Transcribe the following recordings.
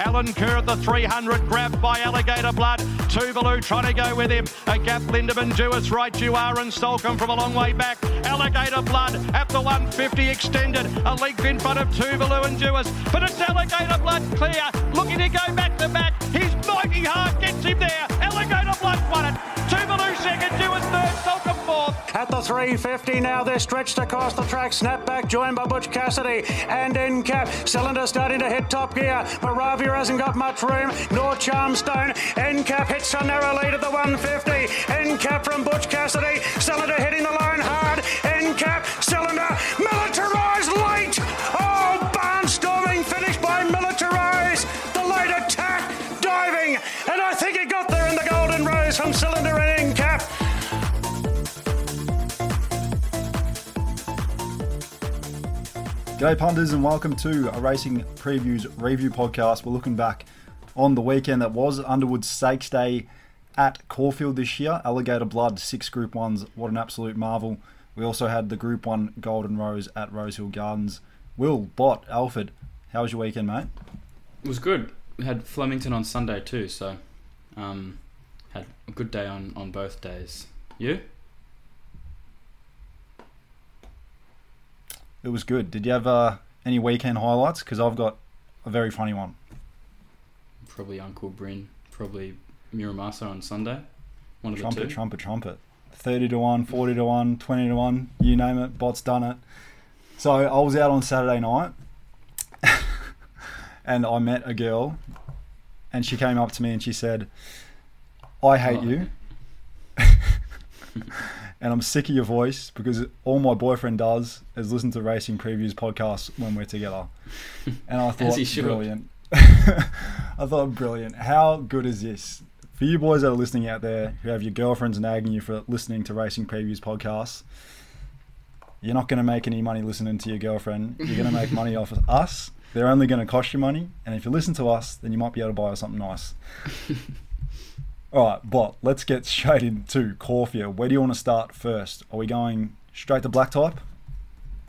Alan Kerr at the 300, grabbed by Alligator Blood. Tuvalu trying to go with him. A gap Lindemann Duais, right you are, and Soulcombe from a long way back. Alligator Blood at the 150 extended. A length in front of Tuvalu and Duais. But it's Alligator Blood clear. Looking to go back to back. His mighty heart gets him there. Alligator Blood won it. Tuvalu second, Duais third, At the 350 now, they're stretched across the track. Snap back, joined by Butch Cassidy and in cap. Cylinder starting to hit top gear. Moravia hasn't got much room, nor Charmstone. End cap hits a narrow lead at the 150. End cap from Butch Cassidy. Cylinder hitting the line hard. End cap, cylinder, Militarize late. Oh, barnstorming finish by Militarize. The late attack, diving, and I think he got there in the golden rose from cylinder G'day punters and welcome to a Racing Previews Review Podcast. We're looking back on the weekend that was Underwood Stakes Day at Caulfield this year. Alligator Blood, six Group 1s, what an absolute marvel. We also had the Group 1 Golden Rose at Rosehill Gardens. Will, Bot, Alfred, how was your weekend, mate? It was good. We had Flemington on Sunday too, so um, had a good day on, on both days. You? It was good. Did you have uh, any weekend highlights? Because I've got a very funny one. Probably Uncle Bryn. Probably Miramasa on Sunday. One of the Trumpet, two. trumpet, trumpet. 30 to 1, 40 to 1, 20 to 1, you name it, bot's done it. So I was out on Saturday night and I met a girl and she came up to me and she said, I hate Oh. you and I'm sick of your voice because all my boyfriend does is listen to racing previews podcasts when we're together. And I thought, brilliant. I thought, brilliant. How good is this? For you boys that are listening out there who have your girlfriends nagging you for listening to racing previews podcasts, you're not going to make any money listening to your girlfriend. You're going to make money off of us. They're only going to cost you money. And if you listen to us, then you might be able to buy us something nice. All right, but let's get straight into Caulfield. Where do you want to start first? Are we going straight to black type?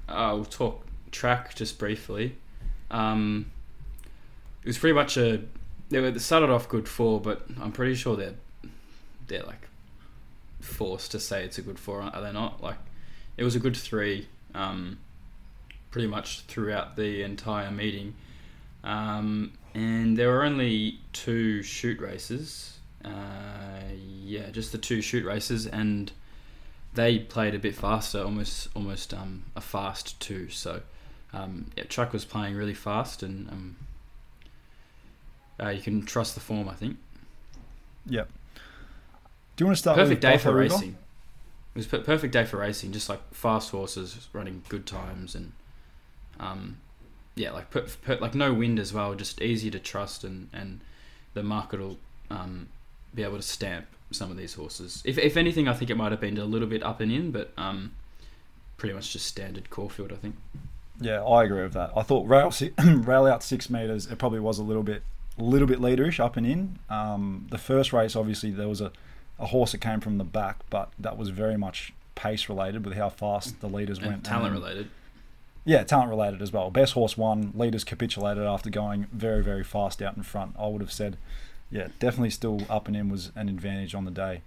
Uh, we'll talk track just briefly. Um, it was pretty much a. They started off good four, but I'm pretty sure they're they're like forced to say it's a good four, are they not? Like it was a good three, um, pretty much throughout the entire meeting, um, and there were only two shoot races. Uh, yeah, just the two shoot races, and they played a bit faster, almost almost um, a fast two. So um, yeah, Truck was playing really fast, and um, uh, you can trust the form. I think Yep. Do you want to start perfect day for River? racing. It was per- perfect day for racing, just like fast horses running good times, and um, yeah, like per- per- like no wind as well, just easy to trust, and and the market will um, be able to stamp some of these horses. If if anything, I think it might have been a little bit up and in, but um, pretty much just standard Caulfield, I think. Yeah, I agree with that. I thought rail si- rail out six meters. It probably was a little bit, a little bit leaderish up and in. Um, the first race, obviously, there was a, a horse that came from the back, but that was very much pace related with how fast the leaders And went. talent And related. Yeah, talent related as well. Best horse won. Leaders capitulated after going very, very fast out in front. I would have said, yeah, definitely still up and in was an advantage on the day.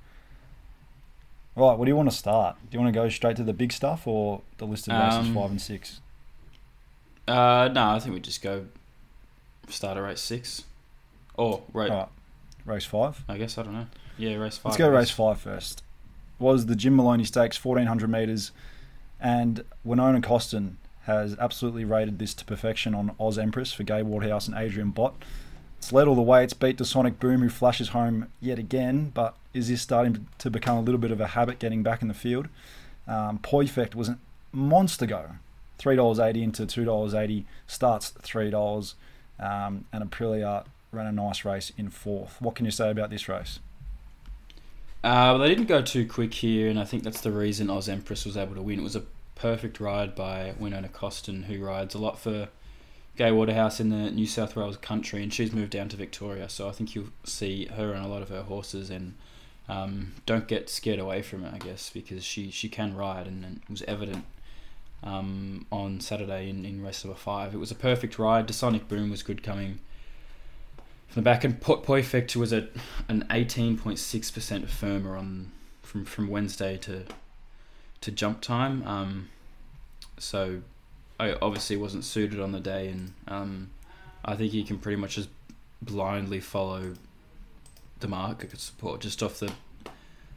Right, what do you want to start? Do you want to go straight to the big stuff or the listed races Um, five and six? Uh, no, I think we just go start at race six, or right. All right, race five. I guess I don't know. Yeah, race 5 Let's go race five first. Was the Jim Maloney Stakes, 1400 metres, and Winona Costin has absolutely rated this to perfection on Oz Empress for Gai Waterhouse and Adrian Bott. It's led all the way. It's beat to Sonic Boom, who flashes home yet again, but is this starting to become a little bit of a habit getting back in the field? Um, Poifect was a monster go. $3.80 into $2.80, starts $3, um, and Aprilia ran a nice race in fourth. What can you say about this race? Uh, well, they didn't go too quick here, and I think that's the reason Oz Empress was able to win. It was a perfect ride by Winona Costin, who rides a lot for Gai Waterhouse in the New South Wales country, and she's moved down to Victoria. So I think you'll see her and a lot of her horses, and um, don't get scared away from it, I guess, because she, she can ride, and, and it was evident um, on Saturday in, in race number five. It was a perfect ride. Sonic Boom was good coming from the back end. Po- Poifect was at an eighteen point six percent firmer on from from Wednesday to to jump time. Um, so I obviously wasn't suited on the day, and um, I think you can pretty much just blindly follow the market support just off the.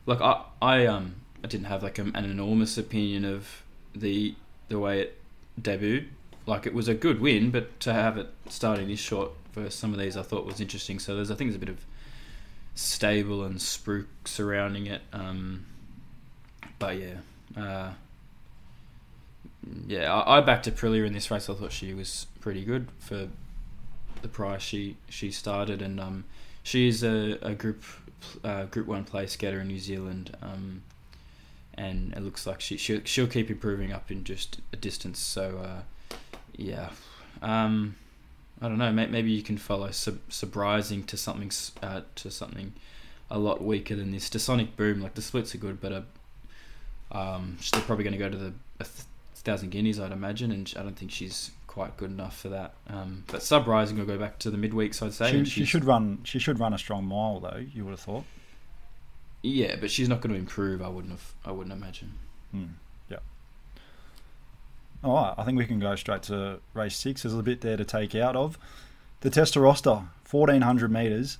Like I, I um I didn't have like an enormous opinion of the the way it debuted. Like it was a good win, but to have it starting this short for some of these, I thought was interesting. So there's I think there's a bit of stable and spruik surrounding it. Um, but yeah, uh, yeah, I, I backed Aprilia in this race. I thought she was pretty good for the price she she started, and um, she is a, a group uh, group one place getter in New Zealand. Um, and it looks like she she'll, she'll keep improving up in just a distance. So uh, yeah, um, I don't know. Maybe you can follow sub- Surprising to something uh, to something a lot weaker than this. To Sonic Boom, like the splits are good, but uh, um, they're probably going to go to the thousand guineas, I'd imagine, and I don't think she's quite good enough for that. Um, but Sub Rising will go back to the midweeks, I'd say. She, she should run. She should run a strong mile, though. You would have thought. Yeah, but she's not going to improve. I wouldn't have. I wouldn't imagine. Hmm. Yeah. All right. I think we can go straight to race six. There's a bit there to take out of the Testarossa, 1400 meters.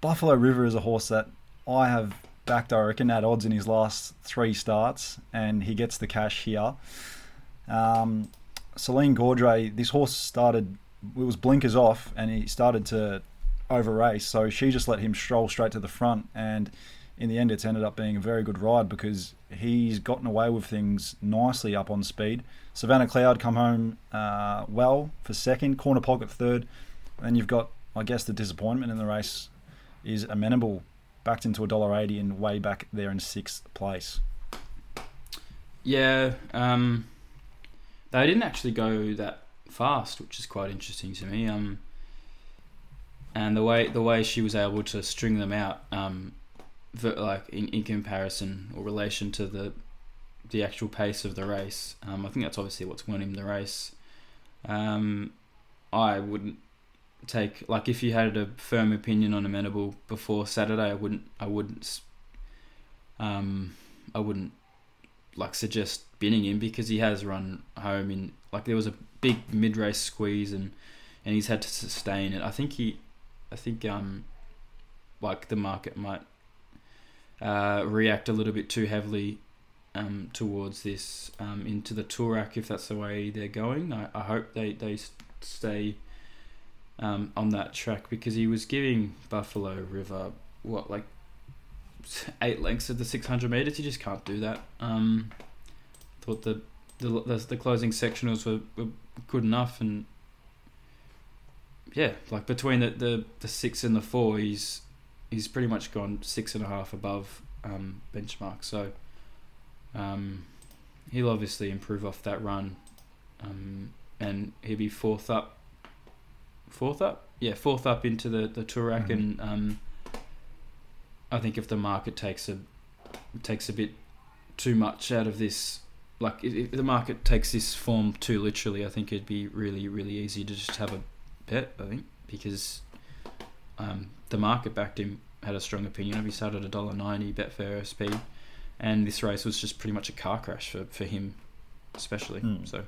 Buffalo River is a horse that I have backed. I reckon at odds in his last three starts, and he gets the cash here. Um, Celine Gaudray, this horse started. It was blinkers off, and he started to over race. So she just let him stroll straight to the front, and in the end, it's ended up being a very good ride because he's gotten away with things nicely up on speed. Savannah Cloud come home uh, well for second, corner pocket third, and you've got, I guess, the disappointment in the race is Amenable backed into a dollar eighty and way back there in sixth place. Yeah, um, they didn't actually go that fast, which is quite interesting to me. Um, and the way the way she was able to string them out, um, like in, in comparison or relation to the the actual pace of the race. Um, I think that's obviously what's winning the race. Um, I wouldn't take like if you had a firm opinion on Amenable before Saturday, I wouldn't. I wouldn't. Um, I wouldn't like suggest binning him because he has run home in like there was a big mid race squeeze and and he's had to sustain it. I think he, I think um, like the market might uh, react a little bit too heavily um, towards this um, into the Toorak if that's the way they're going. I, I hope they, they stay um, on that track because he was giving Buffalo River what like eight lengths of the 600 meters. You just can't do that. Um, thought the the, the, the closing sectionals were, were good enough and yeah, like between the, the, the six and the four, he's he's pretty much gone six and a half above um, benchmark. So um, he'll obviously improve off that run, um, and he'll be fourth up. Fourth up, yeah, fourth up into the the Toorak, mm-hmm. and um, I think if the market takes a takes a bit too much out of this, like if the market takes this form too literally, I think it'd be really really easy to just have a bet. I think because um, the market backed him, had a strong opinion of. He started a dollar ninety Betfair speed, and this race was just pretty much a car crash for, for him, especially. Mm. So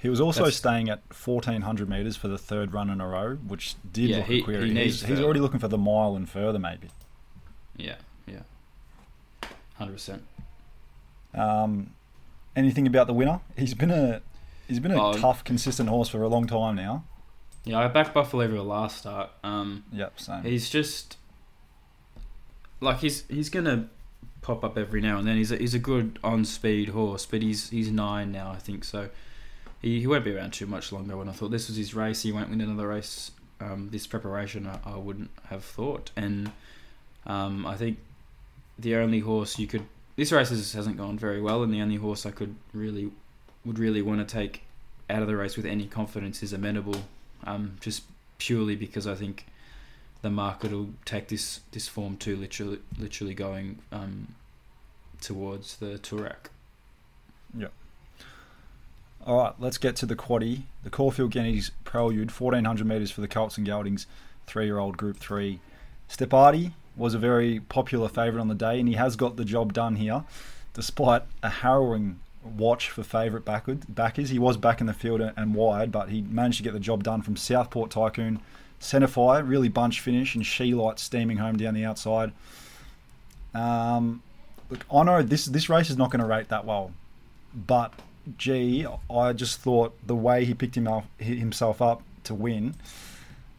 he was also staying at fourteen hundred meters for the third run in a row, which did yeah, look he, query. He he's, he's already looking for the mile and further, maybe. Yeah, yeah, hundred percent. Um, anything about the winner? He's been a he's been a oh, tough, consistent horse for a long time now. Yeah, I backed Buffalo the last start. Um, yep, same. He's just like he's he's gonna pop up every now and then. He's a, he's a good on speed horse, but he's he's nine now, I think. So he, he won't be around too much longer. When I thought this was his race, he won't win another race. Um, this preparation, I, I, wouldn't have thought. And um, I think the only horse you could this race hasn't gone very well, and the only horse I could really would really want to take out of the race with any confidence is Amenable um, just purely because I think the market will take this this form too literally literally going um, towards the Toorak. Yeah. All right, let's get to the quaddy. The Caulfield Guineas Prelude, 1400 metres for the Colts and Geldings. three-year-old Group Three. Stepardi was a very popular favourite on the day, and he has got the job done here, despite a harrowing watch for favourite backward, backers. He was back in the field and wide, but he managed to get the job done from Southport Tycoon. Centre fire, really bunch finish, and She Light steaming home down the outside. Um, look, I know this this race is not going to rate that well, but gee, I just thought the way he picked him up, himself up to win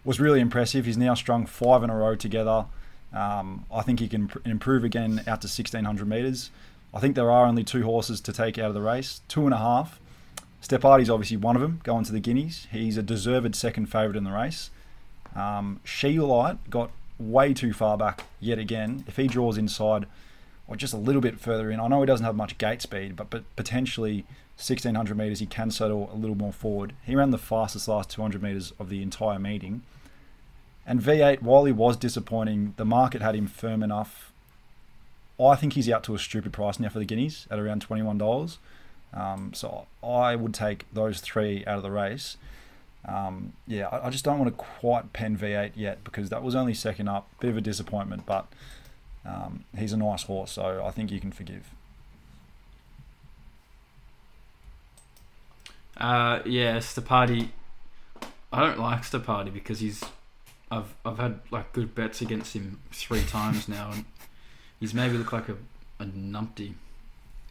was really impressive. He's now strung five in a row together. Um, I think he can improve again out to 1600 metres. I think there are only two horses to take out of the race, two and a half. Stepardi's obviously one of them, going to the Guineas. He's a deserved second favourite in the race. Um, Light got way too far back yet again. If he draws inside or just a little bit further in, I know he doesn't have much gate speed, but, but potentially 1600 metres he can settle a little more forward. He ran the fastest last 200 metres of the entire meeting. And V8, while he was disappointing, the market had him firm enough. I think he's out to a stupid price now for the Guineas at around $21. Um, so I would take those three out of the race. Um, yeah, I, I, just don't want to quite pen V8 yet because that was only second up. Bit of a disappointment, but um, he's a nice horse, so I think you can forgive. Uh, yeah, Stepardi. I don't like Stepardi because he's. I've I've had like good bets against him three times now, and he's maybe looked like a, a numpty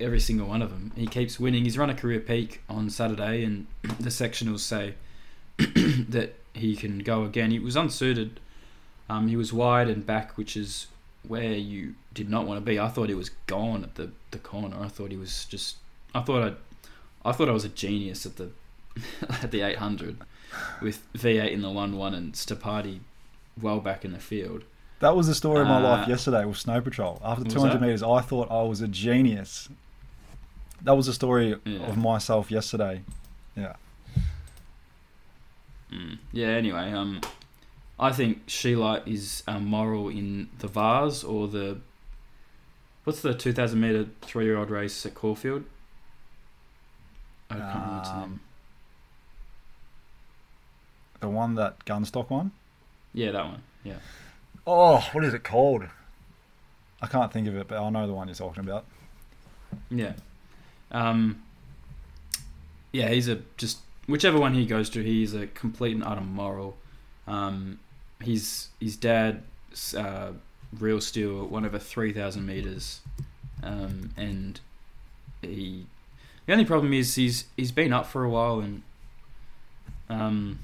every single one of them. He keeps winning. He's run a career peak on Saturday, and the sectionals say that he can go again. He was unsuited. Um, he was wide and back, which is where you did not want to be. I thought he was gone at the, the corner. I thought he was just. I thought I, I thought I was a genius at the at the 800 with V8 in the one one and Stepardi well back in the field. That was the story of my uh, life yesterday with Snow Patrol. After 200 meters, I thought I was a genius. That was the story yeah. of myself yesterday. Yeah. Mm. Yeah. Anyway, um, I think She Light is um, moral in the Vars or the what's the two thousand meter three year old race at Caulfield. I can't um, remember the one that Gunstock won. Yeah, that one. Yeah. Oh, what is it called? I can't think of it, but I know the one you're talking about. Yeah. Um, yeah, he's a just whichever one he goes to, he's a complete and utter moral. Um, his his dad, uh, real steel, won over three thousand meters, um, and he. The only problem is he's he's been up for a while, and um,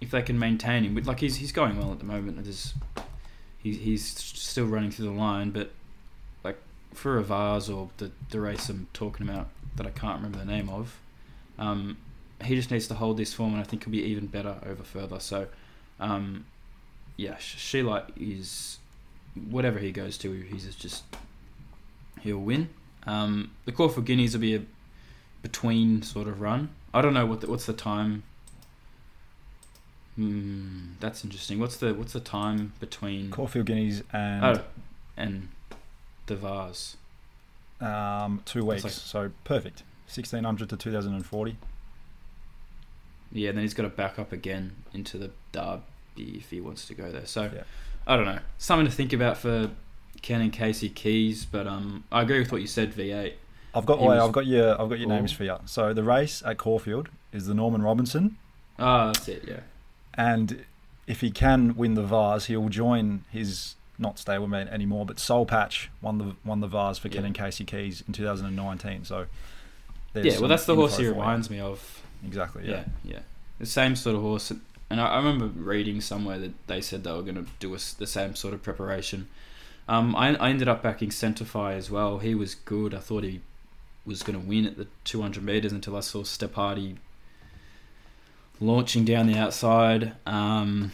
if they can maintain him, like he's he's going well at the moment. There's, he's he's still running through the line, but like for a vase or the the race I'm talking about that I can't remember the name of, um, he just needs to hold this form, and I think he'll be even better over further. So, um, yeah, She Light is whatever he goes to, he's just he'll win. Um, the Caulfield Guineas will be a between sort of run. I don't know what the, what's the time. Hmm, that's interesting. What's the what's the time between Caulfield Guineas and oh, and the Vase? Um, two weeks. Like, so perfect. Sixteen hundred to two thousand and forty. Yeah, and then he's got to back up again into the Derby if he wants to go there. So yeah. I don't know. Something to think about for Ken and Casey Keys, but um, I agree with what you said. V8. I've got wait, I've got your I've got your names for you. So the race at Caulfield is the Norman Robinson. Ah, oh, that's it. Yeah. And if he can win the Vase, he'll join his not stablemate anymore, but Soul Patch won the won the Vase for yeah. Ken and Casey Keys in 2019. So yeah, well, that's the horse he reminds me of. Exactly. Yeah. yeah. yeah, The same sort of horse, and I, I remember reading somewhere that they said they were going to do a, the same sort of preparation. Um, I, I ended up backing Centify as well. He was good. I thought he was going to win at the 200 meters until I saw Stepardi launching down the outside. Um,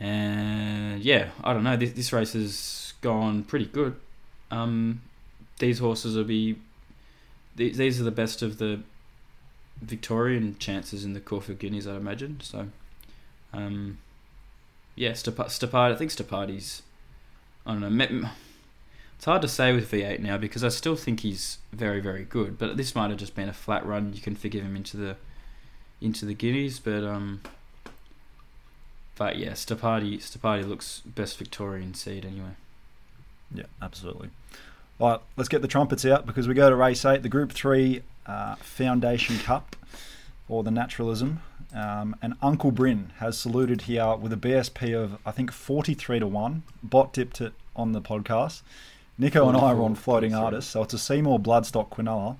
and yeah, I don't know. This, this race has gone pretty good. Um, these horses will be. These, these are the best of the Victorian chances in the Caulfield Guineas, I'd imagine. So, um, yeah, Stepardi. I think Stepardi's. I don't know. It's hard to say with V8 now because I still think he's very, very good. But this might have just been a flat run. You can forgive him into the into the Guineas, but um, but yeah, Stepardi Stepardi looks best Victorian seed anyway. Yeah, absolutely. All right, let's get the trumpets out because we go to race eight, the Group Three uh, Foundation Cup, or the Naturalism. Um, and Uncle Bryn has saluted here with a BSP of I think forty three to one. Bot dipped it on the podcast. Nico and I are on floating artists, so it's a Seymour Bloodstock Quinella.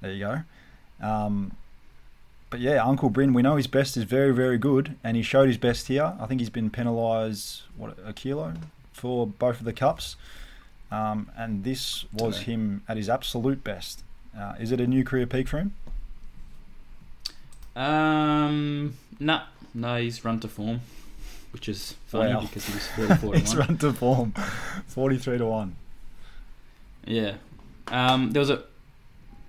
There you go. Um, but yeah, Uncle Bryn, we know his best is very, very good, and he showed his best here. I think he's been penalised what a kilo for both of the cups, um, and this was him at his absolute best. Uh, is it a new career peak for him? Um, nah, no, he's run to form, which is funny Wow. because he was forty-four He's run to form, forty-three to one. Yeah. Um, there was a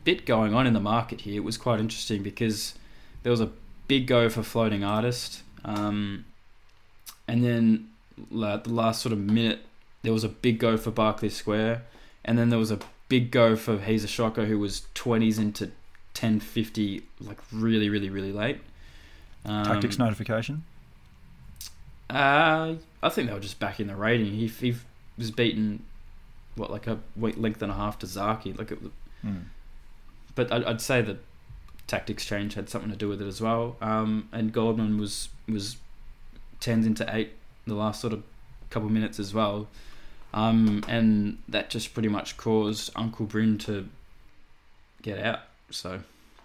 bit going on in the market here. It was quite interesting because there was a big go for floating artist, um, and then la- the last sort of minute there was a big go for Barclay Square, and then there was a big go for He's a Shocker who was twenties into ten fifty, like really, really, really late. Um, Tactics notification. Uh, I think they were just back in the rating. He, he was beaten, what, like a week length and a half to Zaki. Like, it, Hmm. but I'd, I'd say the tactics change had something to do with it as well. Um, and Goldman was was tens into eight the last sort of couple minutes as well. Um, and that just pretty much caused Uncle Bryn to get out. So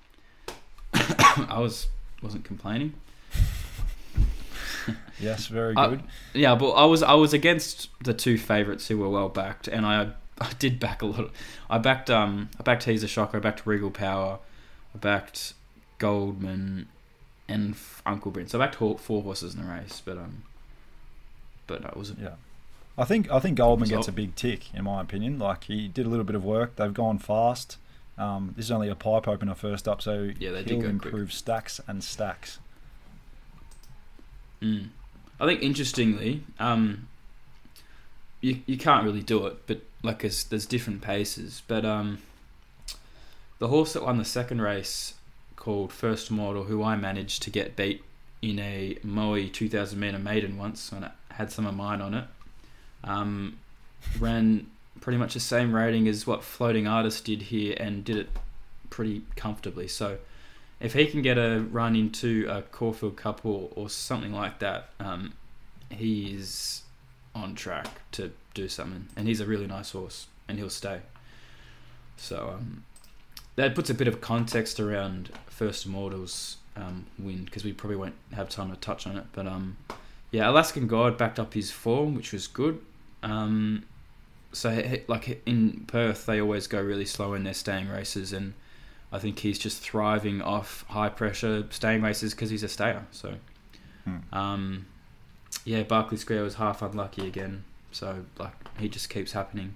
I was wasn't complaining. Yes, very good. Yeah, but I was I was against the two favourites who were well backed, and I I did back a lot. I backed um I backed He's a Shocker, I backed Regal Power, I backed Goldman, and Uncle Bryn. So I backed four horses in the race, but um, but I wasn't. Yeah. I think I think Goldman gets a big tick in my opinion. Like he did a little bit of work. They've gone fast. Um, this is only a pipe opener first up, so Yeah, they did he'll go improve stacks and stacks. Mm. I think interestingly, um, you you can't really do it, but like there's, there's different paces. But um, the horse that won the second race, called First Mortal, who I managed to get beat in a Moe 2000 meter maiden once, and it had some of mine on it, um, ran pretty much the same rating as what Floating Artist did here, and did it pretty comfortably. So if he can get a run into a Caulfield Cup or, something like that, um, on track to do something. And he's a really nice horse, and he'll stay. So um, that puts a bit of context around First Immortals um, win because we probably won't have time to touch on it. But um, yeah, Alaskan God backed up his form, which was good. Um, so like in Perth, they always go really slow in their staying races, and I think he's just thriving off high pressure staying races because he's a stayer. So, Hmm. um, yeah, Barclay Square was half unlucky again. So like he just keeps happening.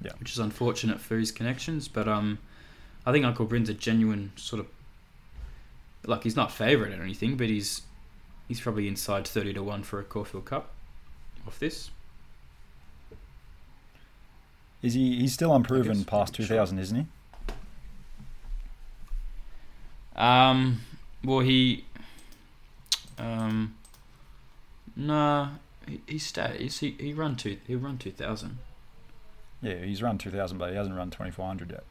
Yeah. which is unfortunate for his connections. But um, I think Uncle Bryn's a genuine sort of like he's not favourite or anything, but he's he's probably inside thirty to one for a Caulfield Cup off this. Is he? He's still unproven past two thousand, isn't he? Um, well, he, um, nah, he, he stays. He he run two. He run two thousand. Yeah, he's run two thousand, but he hasn't run twenty four hundred yet.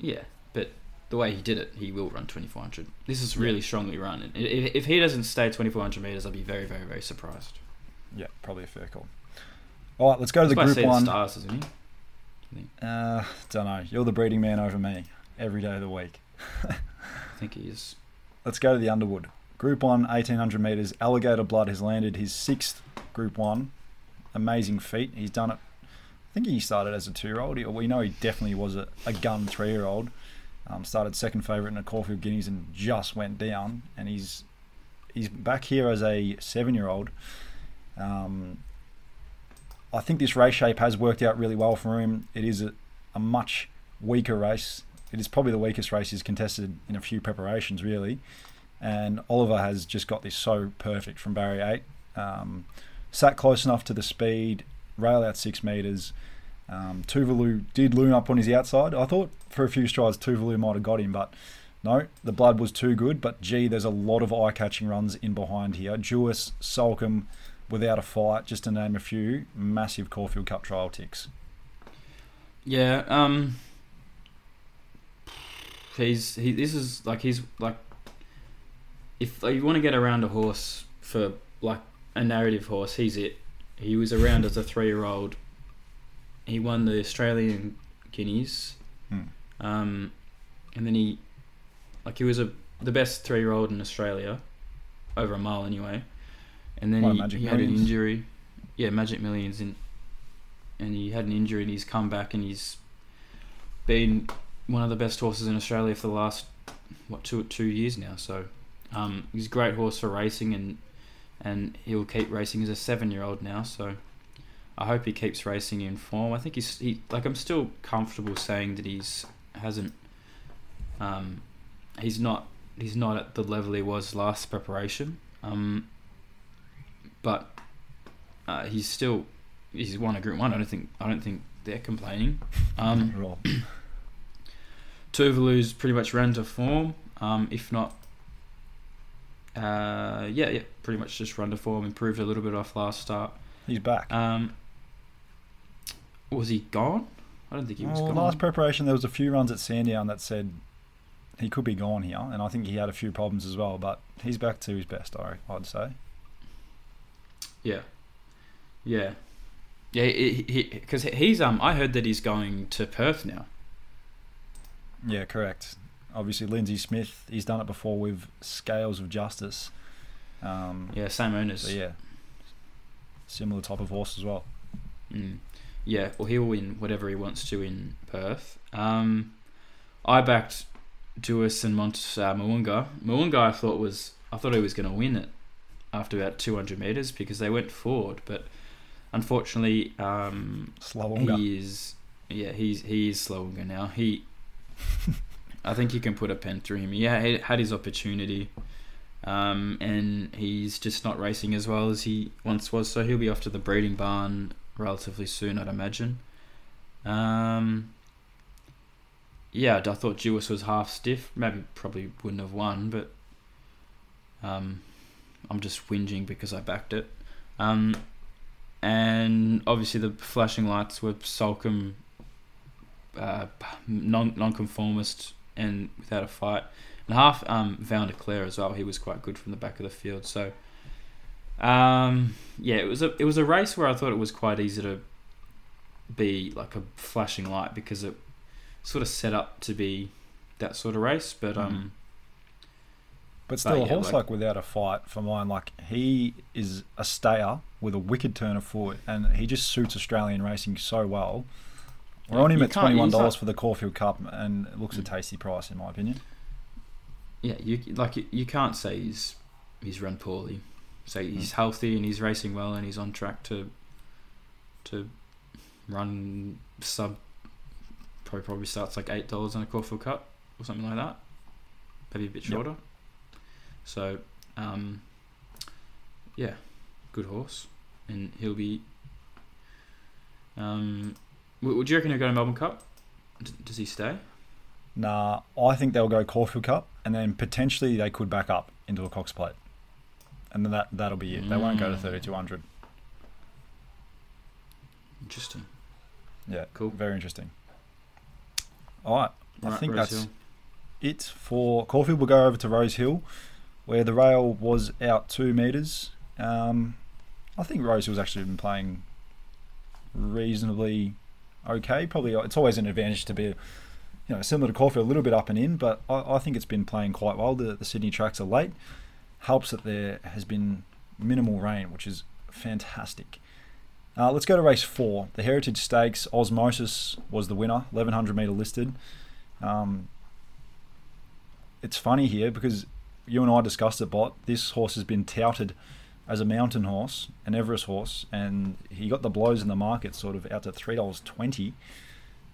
Yeah, but the way he did it, he will run twenty four hundred. This is really strongly run. If, if he doesn't stay twenty four hundred meters, I'll be very very very surprised. Yeah, probably a fair call. All right, let's go to the That's why Group say the One. stars, isn't he? Uh, don't know. You're the breeding man over me every day of the week. I think he is. Let's go to the Underwood. Group 1, 1800 metres. Alligator Blood has landed his sixth Group 1. Amazing feat. He's done it. Think he started as a two year old. We know he definitely was a, a gun three year old. Um, started second favourite in the Caulfield Guineas and just went down. And he's he's back here as a seven year old. Um, I think this race shape has worked out really well for him. It is a, a much weaker race. It is probably the weakest race he's contested in a few preparations, really. And Oliver has just got this so perfect from barrier eight. Um, sat close enough to the speed, rail out six metres. Um, Tuvalu did loom up on his outside. I thought for a few strides Tuvalu might have got him, but No, the blood was too good, but gee, there's a lot of eye-catching runs in behind here. Duais, Soulcombe, without a fight, just to name a few, massive Caulfield Cup trial ticks. Yeah, um, he's he. This is like he's like, if you want to get around a horse for like a narrative horse, he's it. He was around as a three-year-old. He won the Australian Guineas, Hmm. um, and then he, like, he was a the best three-year-old in Australia, over a mile anyway. And then By he, he had an injury. Yeah, Magic Millions, and and he had an injury, and he's come back, and he's been one of the best horses in Australia for the last what two two years now. So um, he's a great horse for racing, and and he'll keep racing. He's a seven year old now, so I hope he keeps racing in form. I think he's he, like I'm still comfortable saying that he's hasn't um, he's not he's not at the level he was last preparation. Um, but uh, he's still he's won a Group One. I don't think I don't think they're complaining. Um. Tuvalu's pretty much ran to form, um, if not. Uh, yeah, yeah, pretty much just run to form. Improved a little bit off last start. He's back. Um, was he gone? I don't think he was Well, gone. last preparation, there was a few runs at Sandown that said he could be gone here, and I think he had a few problems as well. But he's back to his best, I, I'd say. Yeah, yeah, yeah. Because he, he's um, I heard that he's going to Perth now. Yeah, correct. Obviously, Lindsey Smith, he's done it before with Scales of Justice. Um, Yeah, same owners. Yeah, similar type of horse as well. Mm. Yeah, well, he'll win whatever he wants to in Perth. Um, I backed Duais and Mont uh, Moonga. Moonga, I thought was I thought he was going to win it after about 200 meters because they went forward, but unfortunately, um, Slawonga. he is yeah he's he is slower now. He, I think you can put a pen through him. Yeah, he had his opportunity. Um, and he's just not racing as well as he once was, so he'll be off to the breeding barn relatively soon, I'd imagine. Um, yeah, I thought Duais was half stiff. Maybe probably wouldn't have won, but um, I'm just whinging because I backed it. Um, and obviously the flashing lights were Soulcombe, uh, non non-conformist and without a fight. And half um, de Clare as well. He was quite good from the back of the field. So, um, yeah, it was a it was a race where I thought it was quite easy to be like a flashing light because it sort of set up to be that sort of race. But um, But still, But a horse like- like, without a fight for mine, like he is a stayer with a wicked turn of foot, and he just suits Australian racing so well. We're on him at twenty one dollars for the Caulfield Cup, and it looks a Mm. tasty price in my opinion. yeah, you like you, you can't say he's he's run poorly. Say he's healthy and he's racing well and he's on track to to run sub. Probably probably starts like eight dollars on a Caulfield Cup or something like that. Maybe a bit Yep. shorter. So, um, yeah, good horse, and he'll be. Um, would you reckon he'll go to Melbourne Cup? D- does he stay? Nah, I think they'll go Caulfield Cup, and then potentially they could back up into a Cox Plate, and then that that'll be it. They won't go to Mm. thirty two hundred. Interesting. Yeah, Cool. Very interesting. All right, I Right, think Rose that's Hill. it for Caulfield. We'll go over to Rosehill, where the rail was out two metres. Um, I think Rosehill's actually been playing reasonably okay. Probably it's always an advantage to be, you know, similar to Caulfield, a little bit up and in, but I, I think it's been playing quite well. The, the Sydney tracks are late. Helps that there has been minimal rain, which is fantastic. Uh, let's go to race four. The Heritage Stakes. Osmosis was the winner, 1100 metre listed. Um, it's funny here because you and I discussed it, Bot. This horse has been touted as a mountain horse, an Everest horse, and he got the blows in the market sort of out to $3.20.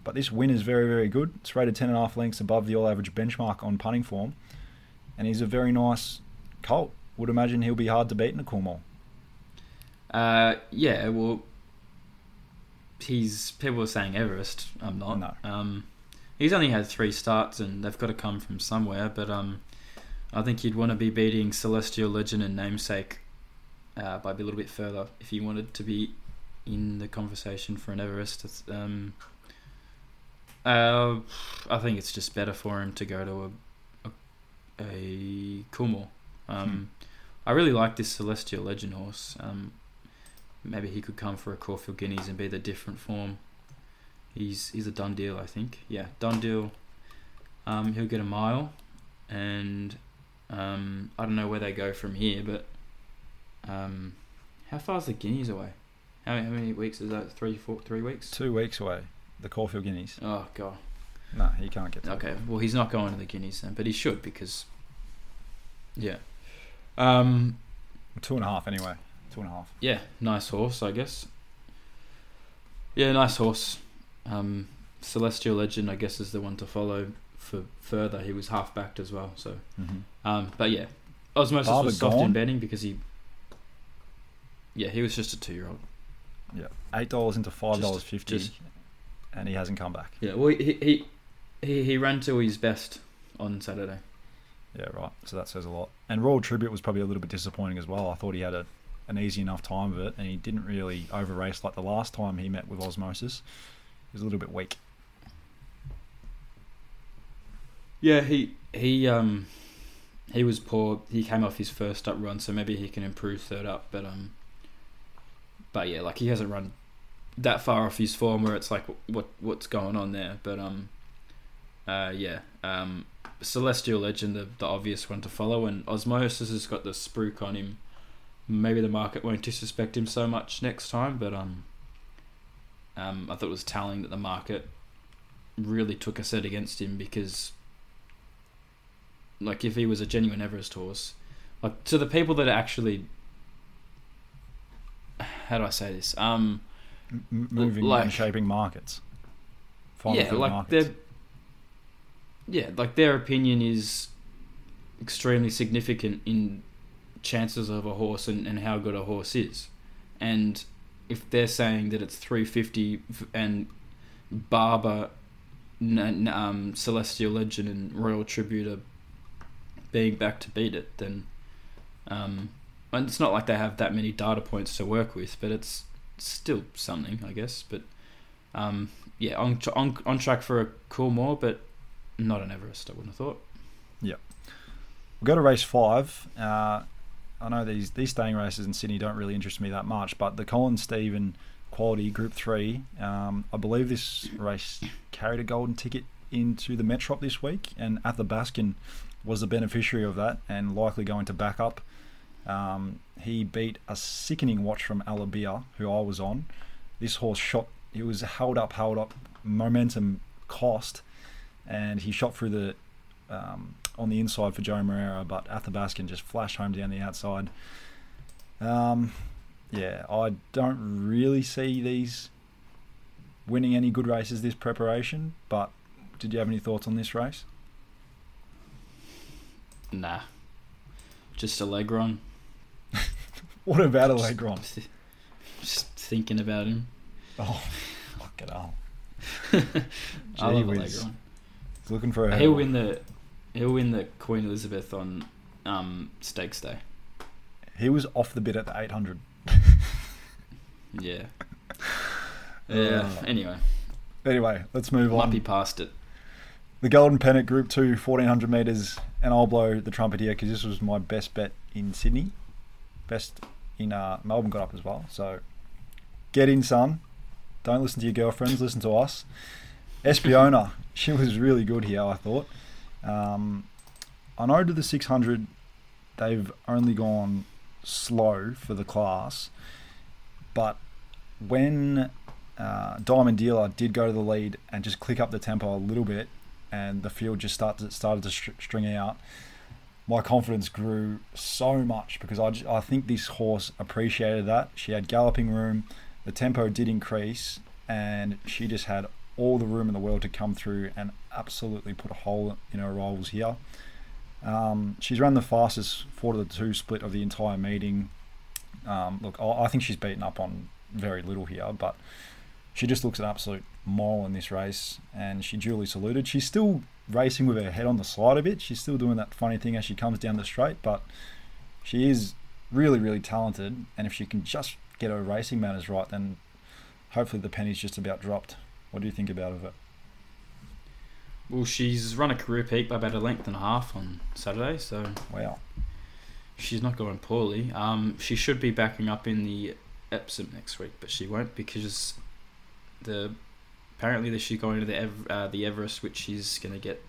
But this win is very, very good. It's rated 10.5 lengths above the all average benchmark on punting form. And he's a very nice colt. Would imagine he'll be hard to beat in a Coolmore. Uh, yeah, well, he's people are saying Everest. I'm not. No. Um, he's only had three starts, and they've got to come from somewhere. But um, I think you'd want to be beating Celestial Legend and Namesake uh, by a little bit further if you wanted to be in the conversation for an Everest. Um, uh, I think it's just better for him to go to a a, a Coolmore. Um, I really like this Celestial Legend horse. Um, maybe he could come for a Caulfield Guineas and be the different form. He's he's a done deal, I think. Yeah, done deal. Um, he'll get a mile, and um, I don't know where they go from here, but um, how far is the Guineas away? How, how many weeks is that? Three, four, three weeks? Two weeks away, the Caulfield Guineas. Oh god. No, he can't get. Okay, well he's not going to the Guineas then, but he should because. Yeah. Um. Two and a half anyway. Two and a half. Yeah, nice horse, I guess. Yeah, nice horse. Um, Celestial Legend, I guess, is the one to follow for further. He was half backed as well, so. Mm-hmm. Um, but yeah, Osmosis Barber was soft in betting because he. Yeah, he was just a two-year-old. Yeah, eight dollars into five dollars fifty, just- and he hasn't come back. Yeah, well, he he he, he ran to his best on Saturday. Yeah, right. So that says a lot. And Royal Tribute was probably a little bit disappointing as well. I thought he had a, an easy enough time of it, and he didn't really over race like the last time he met with Osmosis. He was a little bit weak. Yeah, he he um he was poor. He came off his first up run, so maybe he can improve third up. But um, but yeah, like he hasn't run that far off his form where it's like what what's going on there. But um, uh, yeah, um, Celestial Legend, the, the obvious one to follow, and Osmosis has got the spruik on him. Maybe the market won't disrespect him so much next time, but um, um, I thought it was telling that the market really took a set against him because like if he was a genuine Everest horse, like to the people that are actually, how do I say this? Um, moving like- and shaping markets. Yeah, like markets. their, yeah, like their opinion is extremely significant in chances of a horse and, and how good a horse is, and if they're saying that it's three fifty and Barber, um, Celestial Legend, and Royal Tribute are being back to beat it, then um, and it's not like they have that many data points to work with, but it's still something, I guess. But um, yeah, on, on on track for a Coolmore, but not an Everest. I wouldn't have thought. Yeah. We'll go to race five. Uh, I know these these staying races in Sydney don't really interest me that much, but the Colin Stephen Quality Group Three, um, I believe this race carried a golden ticket into the Metrop this week, and Athabaskan was the beneficiary of that, and likely going to back up. Um, he beat a sickening watch from Alabia, who I was on. This horse shot. He was held up, held up. Momentum cost, and he shot through the um, on the inside for Joao Moreira, but Athabaskan just flashed home down the outside. Um, yeah, I don't really see these winning any good races this preparation, but did you have any thoughts on this race? Nah, just a leg run. What about Allegron? Just thinking about him. Oh, fuck it all. I love. Allegron. He's looking for a He'll win the he'll win the Queen Elizabeth on um, Stakes Day. He was off the bit at the 800. Yeah. Yeah. Uh, anyway, Anyway, let's move might on. be past it. The Golden Pennant Group 2, 1400 metres, and I'll blow the trumpet here because this was my best bet in Sydney. Best in uh, Melbourne got up as well. So get in, son. Don't listen to your girlfriends, listen to us. Espiona, she was really good here, I thought. Um, I know to the 600, they've only gone slow for the class, but when uh, Diamond Dealer did go to the lead and just click up the tempo a little bit, and the field just started started to string out. My confidence grew so much because I, just, I think this horse appreciated that. She had galloping room, the tempo did increase, and she just had all the room in the world to come through and absolutely put a hole in her rivals here. Um, she's run the fastest four to the two split of the entire meeting. Um, look, I, think she's beaten up on very little here, but she just looks an absolute mile in this race, and she duly saluted. She's still racing with her head on the side a bit. She's still doing that funny thing as she comes down the straight, but she is really, really talented. And if she can just get her racing manners right, then hopefully the penny's just about dropped. What do you think about of it? Well, she's run a career peak by about a length and a half on Saturday, so Wow. she's not going poorly. Um, she should be backing up in the Epsom next week, but she won't because the apparently that she's going to the Ev- uh, the Everest, which she's gonna get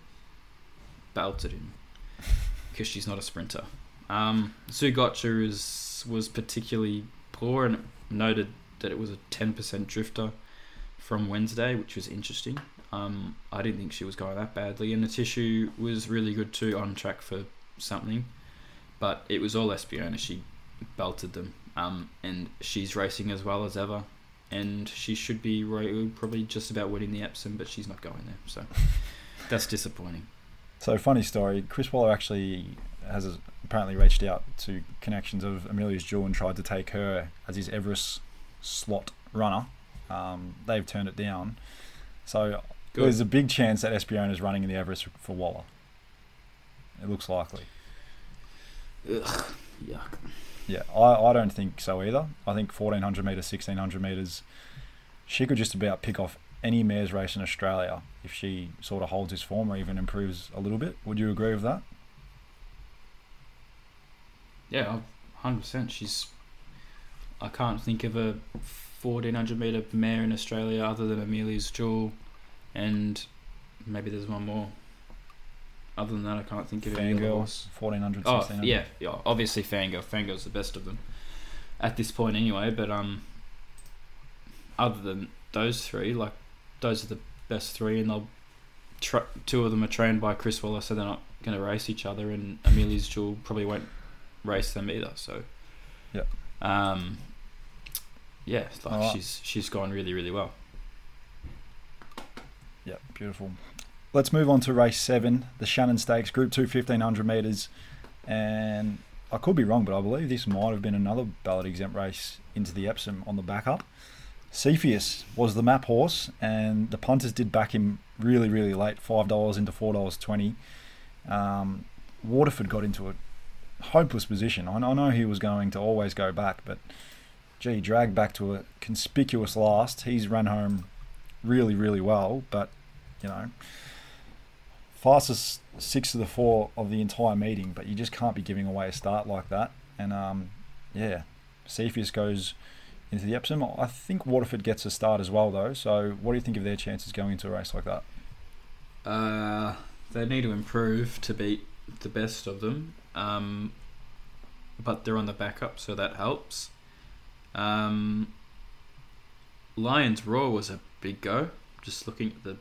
belted in because she's not a sprinter. Um, Zougotcha is was particularly poor and noted that it was a ten percent drifter from Wednesday, which was interesting. Um, I didn't think she was going that badly, and the tissue was really good too, on track for something but it was all Espiona. She belted them, um, and she's racing as well as ever. And she should be probably just about winning the Epsom, but she's not going there, so that's disappointing. So funny story. Chris Waller actually has apparently reached out to connections of Amelia's Jewel and tried to take her as his Everest slot runner. Um, they've turned it down. So Good. there's a big chance that Espiona is running in the Everest for Waller. It looks likely. Ugh, yuck. Yeah, I, I don't think so either. I think 1400 metres, 1600 metres, she could just about pick off any mares race in Australia if she sort of holds his form or even improves a little bit. Would you agree with that? Yeah, hundred percent. She's. I can't think of a fourteen hundred meter mare in Australia other than Amelia's Jewel, and maybe there's one more. Other than that, I can't think of any other Fangirl, 1400, Oh 1600. yeah, yeah. Obviously, Fangirl. Fangirl's the best of them at this point, anyway. But um, other than those three, like those are the best three, and they'll tra- two of them are trained by Chris Waller, so they're not going to race each other, and Amelia's Jewel probably won't race them either. So Yep. um, yeah, like Alright. she's she's gone really really well. Yeah, beautiful. Let's move on to race seven, the Shannon Stakes, Group 2, 1500 metres. And I could be wrong, but I believe this might have been another ballot exempt race into the Epsom on the backup. Cepheus was the map horse, and the punters did back him really, really late $5 into $4.20. Um, Waterford got into a hopeless position. I I know he was going to always go back, but gee, dragged back to a conspicuous last. He's run home really, really well, but you know, fastest six of the four of the entire meeting, but you just can't be giving away a start like that. And um, yeah, Cepheus goes into the Epsom. I think Waterford gets a start as well, though. So, what do you think of their chances going into a race like that? Uh, they need to improve to beat the best of them. Um, but they're on the backup, so that helps. Um, Lions Raw was a big go. Just looking at the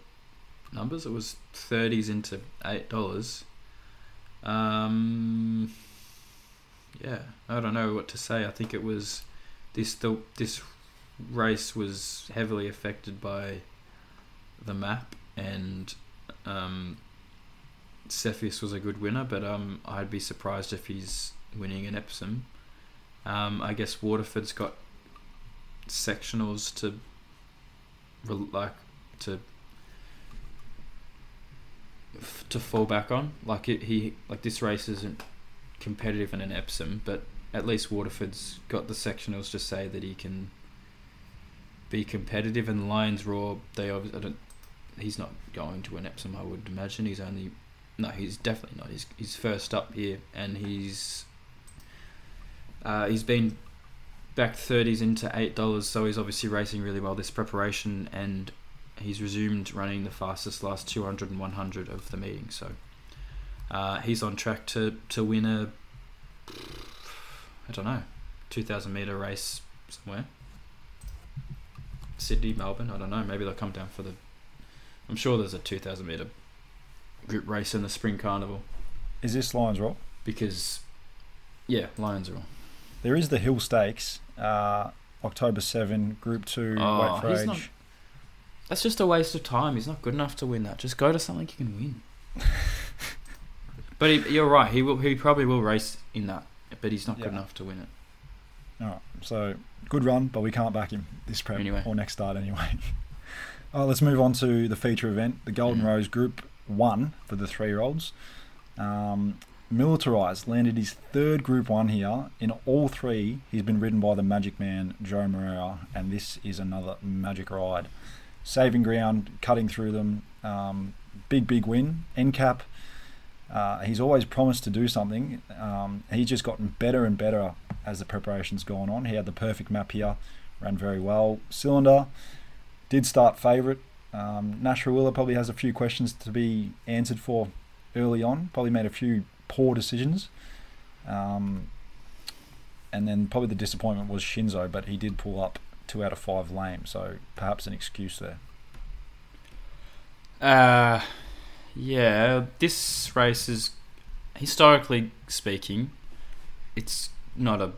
numbers, it was thirties into eight dollars. Um, yeah, I don't know what to say. I think it was this the this race was heavily affected by the map and um, Cepheus was a good winner, but um, I'd be surprised if he's winning an Epsom. Um, I guess Waterford's got sectionals to like to to fall back on. Like it, he like this race isn't competitive in an Epsom, but at least Waterford's got the sectionals to say that he can be competitive. And Lions Raw, they obviously I don't. He's not going to an Epsom, I would imagine. He's only no, he's definitely not. He's he's first up here, and he's uh, he's been back thirties into eight dollars, so he's obviously racing really well this preparation, and he's resumed running the fastest last 200 and 100 of the meeting. So uh, he's on track to to win a I don't know two thousand meter race somewhere. Sydney, Melbourne, I don't know. Maybe they'll come down for the. I'm sure there's a 2,000 meter group race in the spring carnival Is this Lions Rock? because, yeah, Lions all. There is the Hill Stakes, uh, October 7, Group 2, Oh, Wait for Age. not- That's just a waste of time. He's not good enough to win that. Just go to something you can win. but he, you're right. He will. He probably will race in that, but he's not good enough to win it. Alright, so good run, but we can't back him this prep Anyway. or next start anyway. Oh, let's move on to the feature event, the Golden Mm. Rose Group One for the three-year-olds. Um, Militarize landed his third Group One here. In all three, he's been ridden by the Magic Man Joao Moreira, and this is another magic ride. Saving ground, cutting through them. Um, big, big win. NCAP. Uh, he's always promised to do something. Um, he's just gotten better and better as the preparation's gone on. He had the perfect map here, ran very well. Cylinder did start favourite. Um, Nash Rawiller probably has a few questions to be answered for early on. Probably made a few poor decisions. Um, and then probably the disappointment was Shinzo, but he did pull up two out of five lame, so perhaps an excuse there. Uh, yeah, this race is historically speaking, it's not a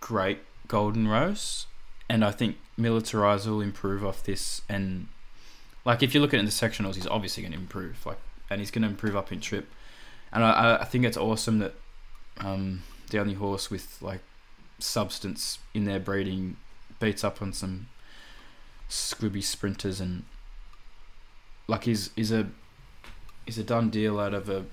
great golden rose, and I think Militarize will improve off this. And like, if you look at it in the sectionals, he's obviously going to improve. Like, and he's going to improve up in trip. And I- I, think it's awesome that um, the only horse with like substance in their breeding beats up on some squibby sprinters and like is is a is a done deal out of a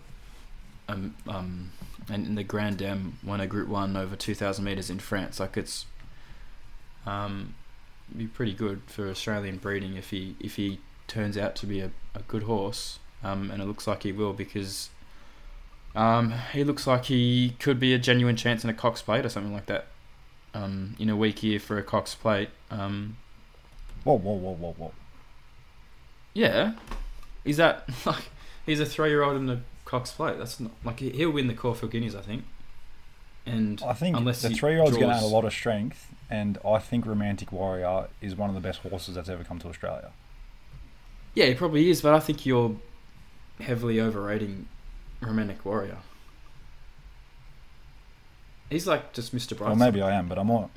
um, um and in the Grand Dam won a Group One over two thousand meters in France. Like it's um be pretty good for Australian breeding if he if he turns out to be a, a good horse. Um, and it looks like he will because um, he looks like he could be a genuine chance in a Cox Plate or something like that. Um, in a weak year for a Cox Plate. Um, Whoa, whoa, whoa, whoa, whoa. Yeah, is that like he's a three-year-old in the Cox Plate? That's not like he- he'll win the Caulfield Guineas, I think. And I think Unless the three-year-old's going to draws- add a lot of strength, and I think Romantic Warrior is one of the best horses that's ever come to Australia. yeah, he probably is, but I think you're heavily overrating Romantic Warrior. He's like just Mr. Brightside. Well, maybe I am, but I'm on.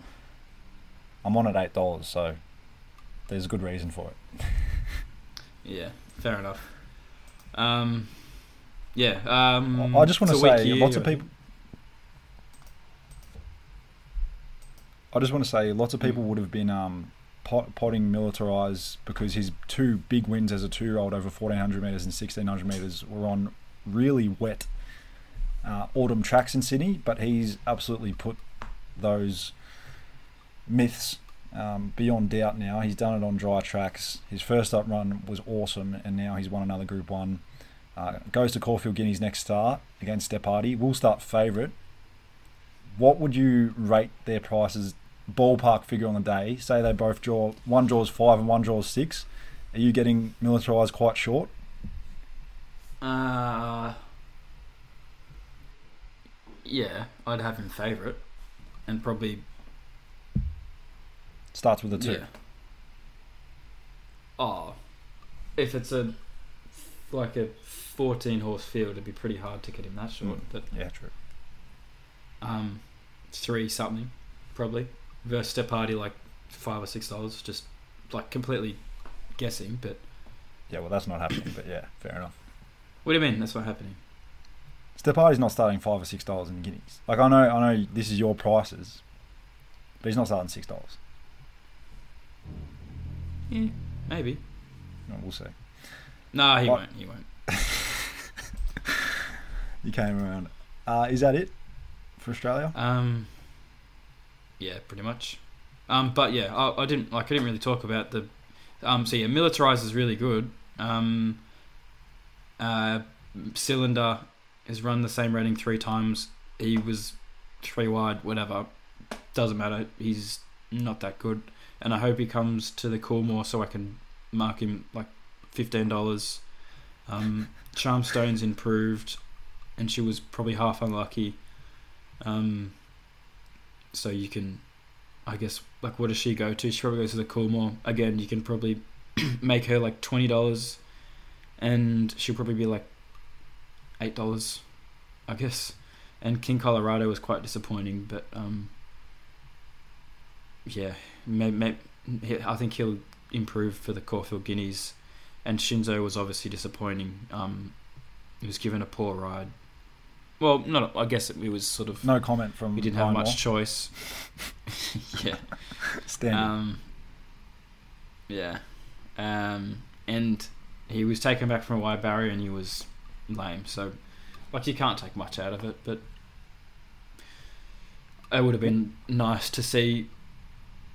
I'm on at eight dollars, so there's a good reason for it. Yeah, fair enough. Um, yeah. Um, I just want to it's a weak say, year, lots of people. I just want to say, lots of people would have been um, pot, potting Militarize because his two big wins as a two-year-old over 1400 meters and 1600 meters were on really wet uh, autumn tracks in Sydney. But he's absolutely put those myths um, beyond doubt now. He's done it on dry tracks. His first up run was awesome, and now he's won another Group One. Uh, goes to Caulfield Guineas next start against Stepardi. Will start favourite. What would you rate their prices? Ballpark figure on the day. Say they both draw one draws five and one draws six. Are you getting Militarize quite short? Uh, yeah, I'd have him favourite, and probably Starts with a two. yeah. Oh, if it's a like a fourteen horse field, it'd be pretty hard to get him that short. Mm. But Yeah, true. um, three something probably versus Stepardi like five or six dollars. Just like completely guessing, but Yeah, well, that's not happening, but yeah, fair enough. What do you mean? That's not happening. Stepardi's not starting five or six dollars in guineas. Like I know, I know this is your prices, but he's not starting six dollars. Yeah, maybe. No, we'll see. No, he What? won't. He won't. You came around. Uh, is that it for Australia? Um, yeah, pretty much. Um, but yeah, I, I didn't like. I didn't really talk about the. Um, so yeah, militarize is really good. Um, uh, cylinder has run the same rating three times. He was three wide, whatever. Doesn't matter. He's not that good, and I hope he comes to the Coolmore so I can mark him like fifteen dollars. Um, Charmstone's improved, and she was probably half unlucky. Um, so you can, I guess, like, what does she go to? She probably goes to the Coolmore. Again, you can probably make her like twenty dollars, and she'll probably be like eight dollars, I guess. And King Colorado was quite disappointing, but um, yeah, may, may, I think he'll improve for the Caulfield Guineas. And Shinzo was obviously disappointing. Um, he was given a poor ride. Well, not. I guess it, was sort of. No comment from. He didn't have much choice. yeah. Standard. Um, yeah. Um, and he was taken back from a wide barrier and he was lame. So, like, you can't take much out of it, but it would have been nice to see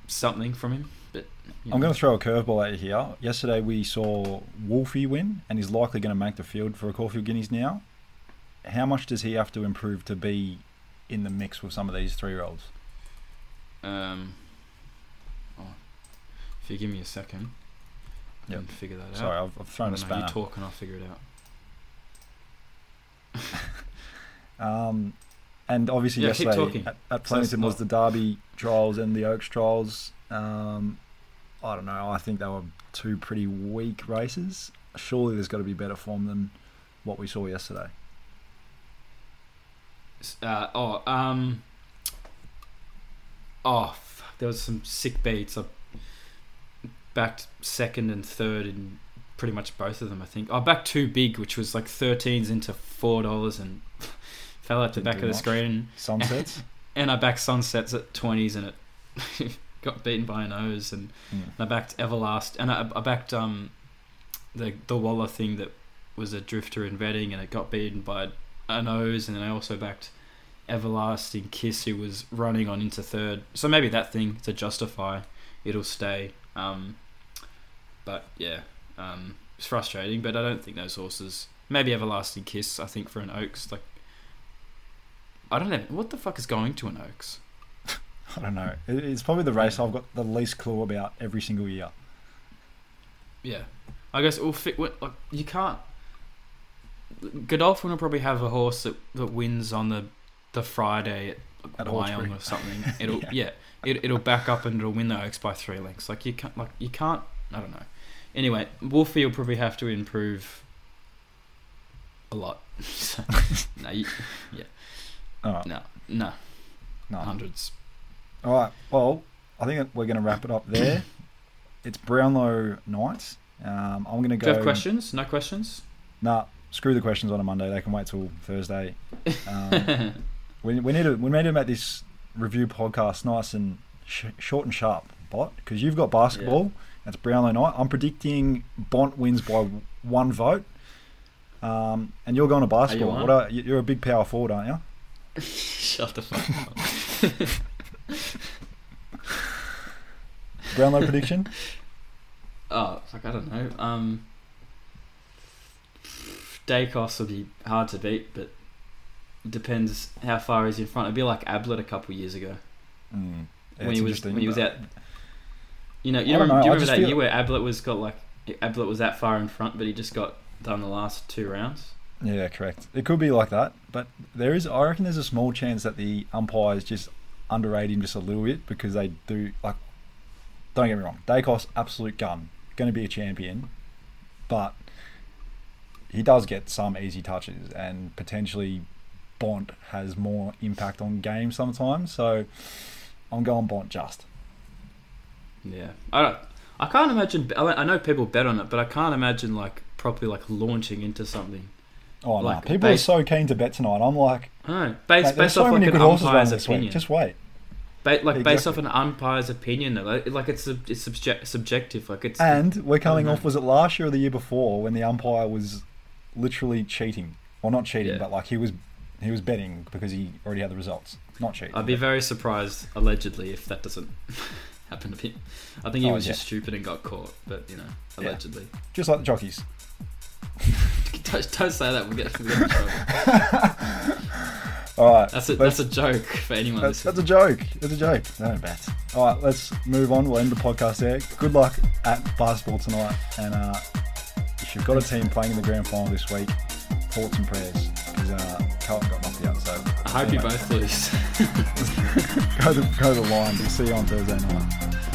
something from him. But you I'm going to throw a curveball at you here. Yesterday we saw Wolfie win, and he's likely going to make the field for a Caulfield Guineas now. How much does he have to improve to be in the mix with some of these three-year-olds? Um, oh, if you give me a second, Yep. can figure that Sorry, out. I've, I've thrown a spanner. You talk and I'll figure it out. Um, and obviously Yeah, yesterday at, at So Flemington was the Derby trials and the Oaks trials. Um, I don't know. I think they were two pretty weak races. Surely there's got to be better form than what we saw yesterday. Uh, oh, um, oh, there was some sick beats. I backed second and third in pretty much both of them. I think I backed two big, which was like thirteens into four dollars, and fell out the Didn't back of the much. screen. Sunsets. And I backed sunsets at twenties, and it got beaten by a nose. And Mm. I backed Everlast, and I, I backed um the the Waller thing that was a drifter in vetting, and it got beaten by a nose. And then I also backed Everlasting Kiss, who was running on into third. So maybe that thing to justify it'll stay. Um, but yeah, um, it's frustrating. But I don't think those horses. Maybe Everlasting Kiss. I think for an Oaks, like I don't know what the fuck is going to an Oaks. I don't know. It's probably the race I've got the least clue about every single year. Yeah, I guess it'll fit. Like you can't. Godolphin will probably have a horse that, that wins on the the Friday at, At Wyong or something. It'll Yeah. yeah, it, it'll back up and it'll win the Oaks by three lengths. Like you can't like you can't. I don't know. Anyway, Wolfie will probably have to improve a lot. so, no, you, All right. no, no, No. hundreds. All right. Well, I think we're going to wrap it up there. it's Brownlow night. Um, I'm going to go. Do you have questions? No questions. Nah, screw the questions on a Monday. They can wait till Thursday. Um, we, we need to we need to make this review podcast nice and sh- short and sharp, Bot, because you've got basketball. It's Brownlow night. I'm predicting Bont wins by one vote. Um, and you're going to basketball. are, you- you're a big power forward, aren't you? Shut the fuck up. Brownlow prediction? Oh, fuck, I don't know. Um, Daicos will be hard to beat, but it depends how far he's in front. It'd be like Ablett a couple of years ago Mm. Yeah, when he was when he was out. You know, you remember, know, do you remember that feel- year where Ablett was got like Ablett was that far in front, but he just got done the last two rounds. Yeah, correct. It could be like that, but there is. I reckon there's a small chance that the umpires just underrate him just a little bit because they do like. Don't get me wrong, Daicos absolute gun, going to be a champion, but he does get some easy touches and potentially Bont has more impact on game sometimes. So I'm going Bont just. Yeah, I don't. I can't imagine. I I know people bet on it, but I can't imagine like properly like launching into something. Oh no, Like, people base- are so keen to bet tonight. I'm like, based there's based so off like an good horses running umpire's this opinion. week. Just wait. Ba- like based off an umpire's opinion, though, like, like it's it's subject- subjective. Like it's And we're coming off, was it last year or the year before, when the umpire was literally cheating? Well, not cheating, Yeah. but like he was he was betting because he already had the results. Not cheating. I'd be very surprised, allegedly, if that doesn't happen to him. I think he Oh, was yeah. just stupid and got caught, but you know, Yeah. allegedly. Just like the jockeys. don't, don't say that. We'll get, we'll get in trouble. All right. That's a that's a joke for anyone that's, that's a joke. That's a joke. Don't bet. All right, let's move on. We'll end the podcast there. Good luck at basketball tonight. And uh, if you've got a team playing in the grand final this week, thoughts and prayers because uh, Carlton got hope you both lose. go to go to. We'll see you on Thursday night.